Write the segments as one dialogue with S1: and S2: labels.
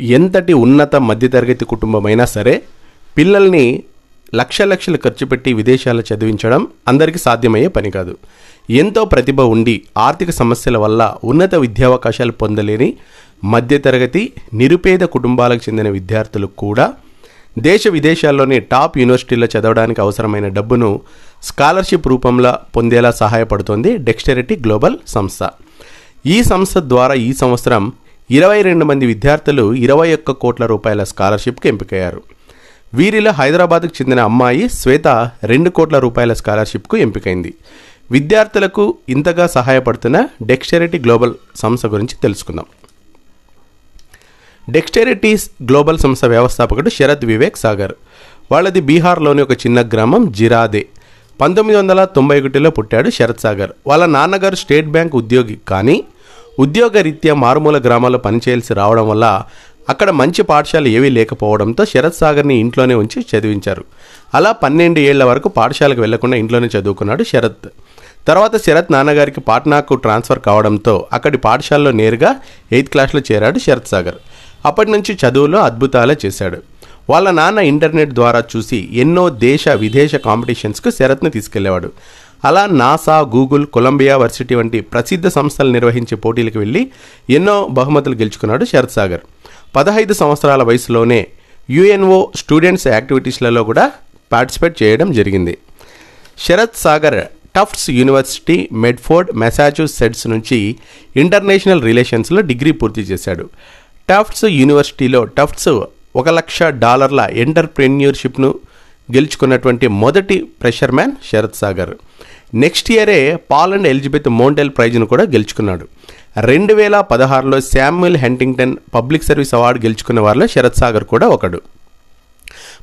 S1: ఎంతటి ఉన్నత మధ్యతరగతి కుటుంబమైనా సరే పిల్లల్ని లక్ష లక్షలు ఖర్చు పెట్టి విదేశాల్లో చదివించడం అందరికీ సాధ్యమయ్యే పని కాదు. ఎంతో ప్రతిభ ఉండి ఆర్థిక సమస్యల వల్ల ఉన్నత విద్యావకాశాలు పొందలేని మధ్యతరగతి నిరుపేద కుటుంబాలకు చెందిన విద్యార్థులు కూడా దేశ విదేశాల్లోని టాప్ యూనివర్సిటీల్లో చదవడానికి అవసరమైన డబ్బును స్కాలర్షిప్ రూపంలో పొందేలా సహాయపడుతోంది డెక్స్టరిటీ గ్లోబల్ సంస్థ. ఈ సంస్థ ద్వారా ఈ సంవత్సరం ఇరవై రెండు మంది విద్యార్థులు ఇరవై ఒక్క కోట్ల రూపాయల స్కాలర్షిప్కి ఎంపికయ్యారు. వీరిలో హైదరాబాద్కు చెందిన అమ్మాయి శ్వేత రెండు కోట్ల రూపాయల స్కాలర్షిప్కు ఎంపికైంది. విద్యార్థులకు ఇంతగా సహాయపడుతున్న డెక్స్టెరిటీ గ్లోబల్ సంస్థ గురించి తెలుసుకుందాం. డెక్స్టెరిటీస్ గ్లోబల్ సంస్థ వ్యవస్థాపకుడు శరత్ వివేక్ సాగర్. వాళ్ళది బీహార్లోని ఒక చిన్న గ్రామం జిరాదే. పంతొమ్మిది వందల తొంభై ఒకటిలో పుట్టాడు శరత్ సాగర్. వాళ్ళ నాన్నగారు స్టేట్ బ్యాంక్ ఉద్యోగి కానీ ఉద్యోగరీత్యా మారుమూల గ్రామాల్లో పనిచేయాల్సి రావడం వల్ల అక్కడ మంచి పాఠశాల ఏవీ లేకపోవడంతో శరత్ సాగర్ని ఇంట్లోనే ఉంచి చదివించారు. అలా పన్నెండు ఏళ్ళ వరకు పాఠశాలకు వెళ్ళకుండా ఇంట్లోనే చదువుకున్నాడు శరత్. తర్వాత శరత్ నాన్నగారికి పాట్నాకు ట్రాన్స్ఫర్ కావడంతో అక్కడి పాఠశాలలో నేరుగా ఎయిత్ క్లాస్లో చేరాడు శరత్ సాగర్. అప్పటి నుంచి చదువులో అద్భుతాలే చేశాడు. వాళ్ళ నాన్న ఇంటర్నెట్ ద్వారా చూసి ఎన్నో దేశ విదేశ కాంపిటీషన్స్కు శరత్ను తీసుకెళ్ళేవాడు. అలా నాసా గూగుల్ కొలంబియా వర్సిటీ వంటి ప్రసిద్ధ సంస్థలు నిర్వహించే పోటీలకు వెళ్ళి ఎన్నో బహుమతులు గెలుచుకున్నాడు శరత్ సాగర్. పదహైదు సంవత్సరాల వయసులోనే యుఎన్ఓ స్టూడెంట్స్ యాక్టివిటీస్లలో కూడా పార్టిసిపేట్ చేయడం జరిగింది. Sharath Sagar Tufts university Medford Massachusetts నుంచి ఇంటర్నేషనల్ రిలేషన్స్లో డిగ్రీ పూర్తి చేశాడు. టఫ్ట్స్ యూనివర్సిటీలో టఫ్ట్స్ ఒక లక్ష డాలర్ల ఎంటర్ప్రెన్యూర్షిప్ను గెలుచుకున్నటువంటి మొదటి freshman Sarath Sagar. Next ఇయరే పాల్ అండ్ ఎలిజబెత్ మోంటెల్ ప్రైజ్ను కూడా గెలుచుకున్నాడు. రెండు వేల పదహారులో Samuel Huntington public service award గెలుచుకున్న వారిలో శరత్ సాగర్ కూడా ఒకడు.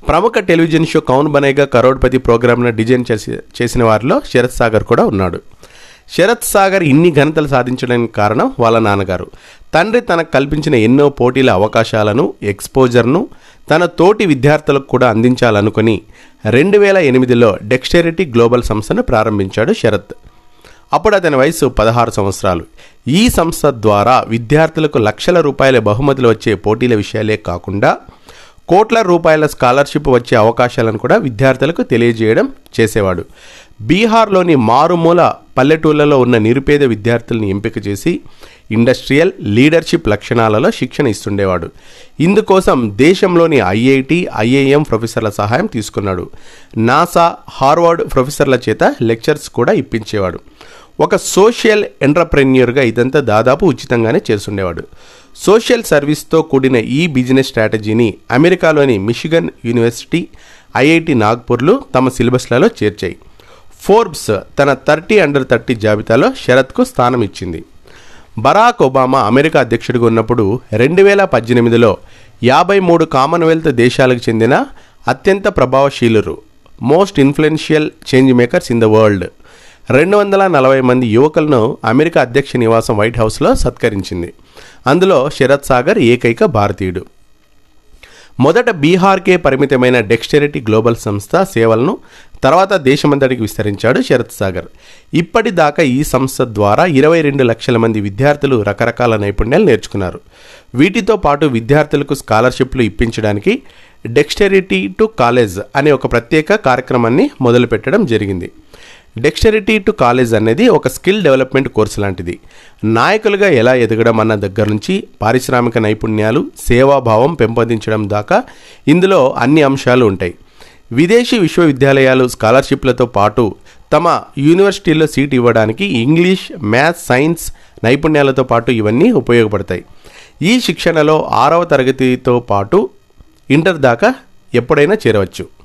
S1: ప్రముఖ టెలివిజన్ షో కౌన్ బనేగా కరోడ్పతి ప్రోగ్రామ్ను డిజైన్ చేసి చేసిన వారిలో శరత్ సాగర్ కూడా ఉన్నాడు. శరత్ సాగర్ ఇన్ని ఘనతలు సాధించడానికి కారణం వాళ్ళ నాన్నగారు. తండ్రి తనకు కల్పించిన ఎన్నో పోటీల అవకాశాలను ఎక్స్పోజర్ను తన తోటి విద్యార్థులకు కూడా అందించాలనుకుని రెండు వేల ఎనిమిదిలో డెక్స్టెరిటీ గ్లోబల్ సంస్థను ప్రారంభించాడు శరత్. అప్పుడు అతని వయసు పదహారు సంవత్సరాలు. ఈ సంస్థ ద్వారా విద్యార్థులకు లక్షల రూపాయల బహుమతులు వచ్చే పోటీల విషయాలే కాకుండా కోట్ల రూపాయల స్కాలర్షిప్ వచ్చే అవకాశాలను కూడా విద్యార్థులకు తెలియజేయడం చేసేవాడు. బీహార్లోని మారుమూల పల్లెటూళ్ళలో ఉన్న నిరుపేద విద్యార్థులను ఎంపిక చేసి ఇండస్ట్రియల్ లీడర్షిప్ లక్షణాలలో శిక్షణ ఇస్తుండేవాడు. ఇందుకోసం దేశంలోని ఐఐటి ఐఐఎం ప్రొఫెసర్ల సహాయం తీసుకున్నాడు. నాసా హార్వర్డ్ ప్రొఫెసర్ల చేత లెక్చర్స్ కూడా ఇప్పించేవాడు. ఒక సోషల్ ఎంటర్ప్రెన్యూర్గా ఇదంతా దాదాపు ఉచితంగానే చేస్తుండేవాడు. సోషల్ సర్వీస్తో కూడిన ఈ బిజినెస్ స్ట్రాటజీని అమెరికాలోని మిషిగన్ యూనివర్సిటీ ఐఐటి నాగ్పూర్లు తమ సిలబస్లలో చేర్చాయి. ఫోర్బ్స్ తన థర్టీ అండర్ థర్టీ జాబితాలో శరత్కు స్థానం ఇచ్చింది. బరాక్ ఒబామా అమెరికా అధ్యక్షుడిగా ఉన్నప్పుడు రెండు వేల పద్దెనిమిదిలో యాభై మూడు కామన్వెల్త్ దేశాలకు చెందిన అత్యంత ప్రభావశీలురు most influential change makers in the world. రెండు వందల నలభై మంది యువకులను అమెరికా అధ్యక్ష నివాసం వైట్ హౌస్లో సత్కరించింది. అందులో శరత్ సాగర్ ఏకైక భారతీయుడు. మొదట బీహార్కే పరిమితమైన డెక్స్టెరిటీ గ్లోబల్ సంస్థ సేవలను తర్వాత దేశమంతటికి విస్తరించాడు శరత్ సాగర్. ఇప్పటిదాకా ఈ సంస్థ ద్వారా ఇరవై రెండు లక్షల మంది విద్యార్థులు రకరకాల నైపుణ్యాలు నేర్చుకున్నారు. వీటితో పాటు విద్యార్థులకు స్కాలర్షిప్లు ఇప్పించడానికి డెక్స్టెరిటీ టు కాలేజ్ అనే ఒక ప్రత్యేక కార్యక్రమాన్ని మొదలుపెట్టడం జరిగింది. డెక్షరిటీ టు కాలేజ్ అనేది ఒక స్కిల్ డెవలప్మెంట్ కోర్సు లాంటిది. నాయకులుగా ఎలా ఎదగడం అన్న దగ్గర నుంచి పారిశ్రామిక నైపుణ్యాలు సేవాభావం పెంపొందించడం దాకా ఇందులో అన్ని అంశాలు ఉంటాయి. విదేశీ విశ్వవిద్యాలయాలు స్కాలర్షిప్లతో పాటు తమ యూనివర్సిటీల్లో సీట్ ఇవ్వడానికి ఇంగ్లీష్ మ్యాథ్స్ సైన్స్ నైపుణ్యాలతో పాటు ఇవన్నీ ఉపయోగపడతాయి. ఈ శిక్షణలో ఆరవ తరగతితో పాటు ఇంటర్ దాకా ఎప్పుడైనా చేరవచ్చు.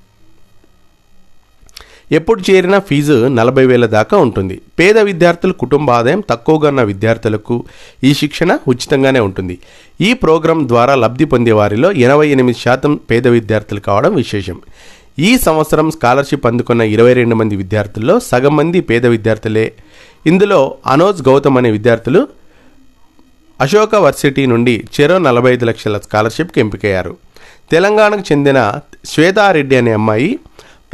S1: ఎప్పుడు చేరినా ఫీజు నలభై వేల దాకా ఉంటుంది. పేద విద్యార్థుల కుటుంబ ఆదాయం తక్కువగా ఉన్న విద్యార్థులకు ఈ శిక్షణ ఉచితంగానే ఉంటుంది. ఈ ప్రోగ్రాం ద్వారా లబ్ధి పొందే వారిలో ఎనభై ఎనిమిది శాతం పేద విద్యార్థులు కావడం విశేషం. ఈ సంవత్సరం స్కాలర్షిప్ అందుకున్న ఇరవై రెండు మంది విద్యార్థుల్లో సగం మంది పేద విద్యార్థులే. ఇందులో అనోజ్ గౌతమ్ అనే విద్యార్థులు అశోక వర్సిటీ నుండి చెరో నలభై ఐదు లక్షల స్కాలర్షిప్కి ఎంపికయ్యారు. తెలంగాణకు చెందిన శ్వేతారెడ్డి అనే అమ్మాయి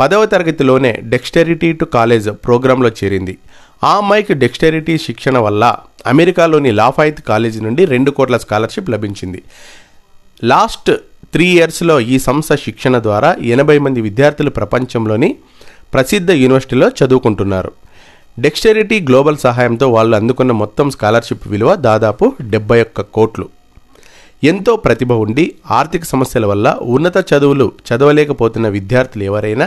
S1: పదవ తరగతిలోనే డెక్స్టెరిటీ టు కాలేజ్ ప్రోగ్రాంలో చేరింది. ఆ అమ్మాయికి డెక్స్టెరిటీ శిక్షణ వల్ల అమెరికాలోని లాఫాయిత్ కాలేజీ నుండి రెండు కోట్ల స్కాలర్షిప్ లభించింది. లాస్ట్ త్రీ ఇయర్స్లో ఈ సంస్థ శిక్షణ ద్వారా ఎనభై మంది విద్యార్థులు ప్రపంచంలోని ప్రసిద్ధ యూనివర్సిటీలో చదువుకుంటున్నారు. డెక్స్టెరిటీ గ్లోబల్ సహాయంతో వాళ్ళు అందుకున్న మొత్తం స్కాలర్షిప్ విలువ దాదాపు డెబ్బై ఒక్క కోట్లు. ఎంతో ప్రతిభ ఉండి ఆర్థిక సమస్యల వల్ల ఉన్నత చదువులు చదవలేకపోతున్న విద్యార్థులు ఎవరైనా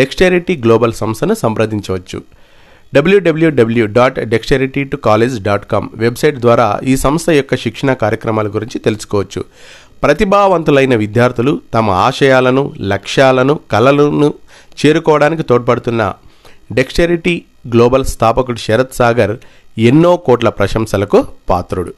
S1: డెక్స్టెరిటీ గ్లోబల్ సంస్థను సంప్రదించవచ్చు. WWW dot dexterity to college dot com website ద్వారా ఈ సంస్థ యొక్క శిక్షణ కార్యక్రమాల గురించి తెలుసుకోవచ్చు. ప్రతిభావంతులైన విద్యార్థులు తమ ఆశయాలను లక్ష్యాలను కళలను చేరుకోవడానికి తోడ్పడుతున్న డెక్స్టెరిటీ గ్లోబల్ స్థాపకుడు శరత్ సాగర్ ఎన్నో కోట్ల ప్రశంసలకు పాత్రుడు.